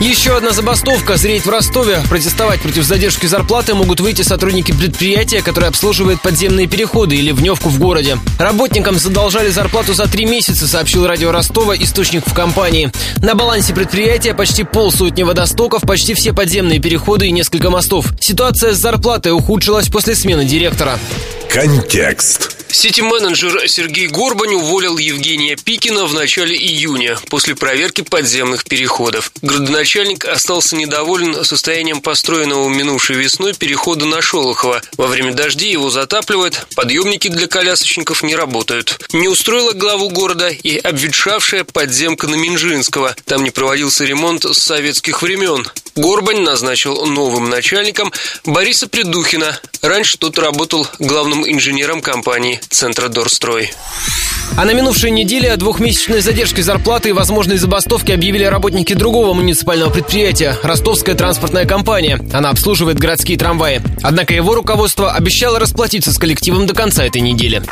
Еще одна забастовка зреет в Ростове. Протестовать против задержки зарплаты могут выйти сотрудники предприятия, которое обслуживает подземные переходы или вневку в городе. Работникам задолжали зарплату за три месяца, сообщил радио Ростова источник в компании. На балансе предприятия почти полсотни водостоков, почти все подземные переходы и несколько мостов. Ситуация с зарплатой ухудшилась после смены директора. Контекст. Сити-менеджер Сергей Горбань уволил Евгения Пикина в начале июня после проверки подземных переходов. Градоначальник остался недоволен состоянием построенного минувшей весной перехода на Шолохово. Во время дождей его затапливает, подъемники для колясочников не работают. Не устроила главу города и обветшавшая подземка на Минжинского. Там не проводился ремонт с советских времен. Горбань назначил новым начальником Бориса Придухина. Раньше тот работал главным инженером компании Центра Дорстрой. А на минувшей неделе о двухмесячной задержке зарплаты и возможной забастовке объявили работники другого муниципального предприятия – Ростовская транспортная компания. Она обслуживает городские трамваи. Однако его руководство обещало расплатиться с коллективом до конца этой недели.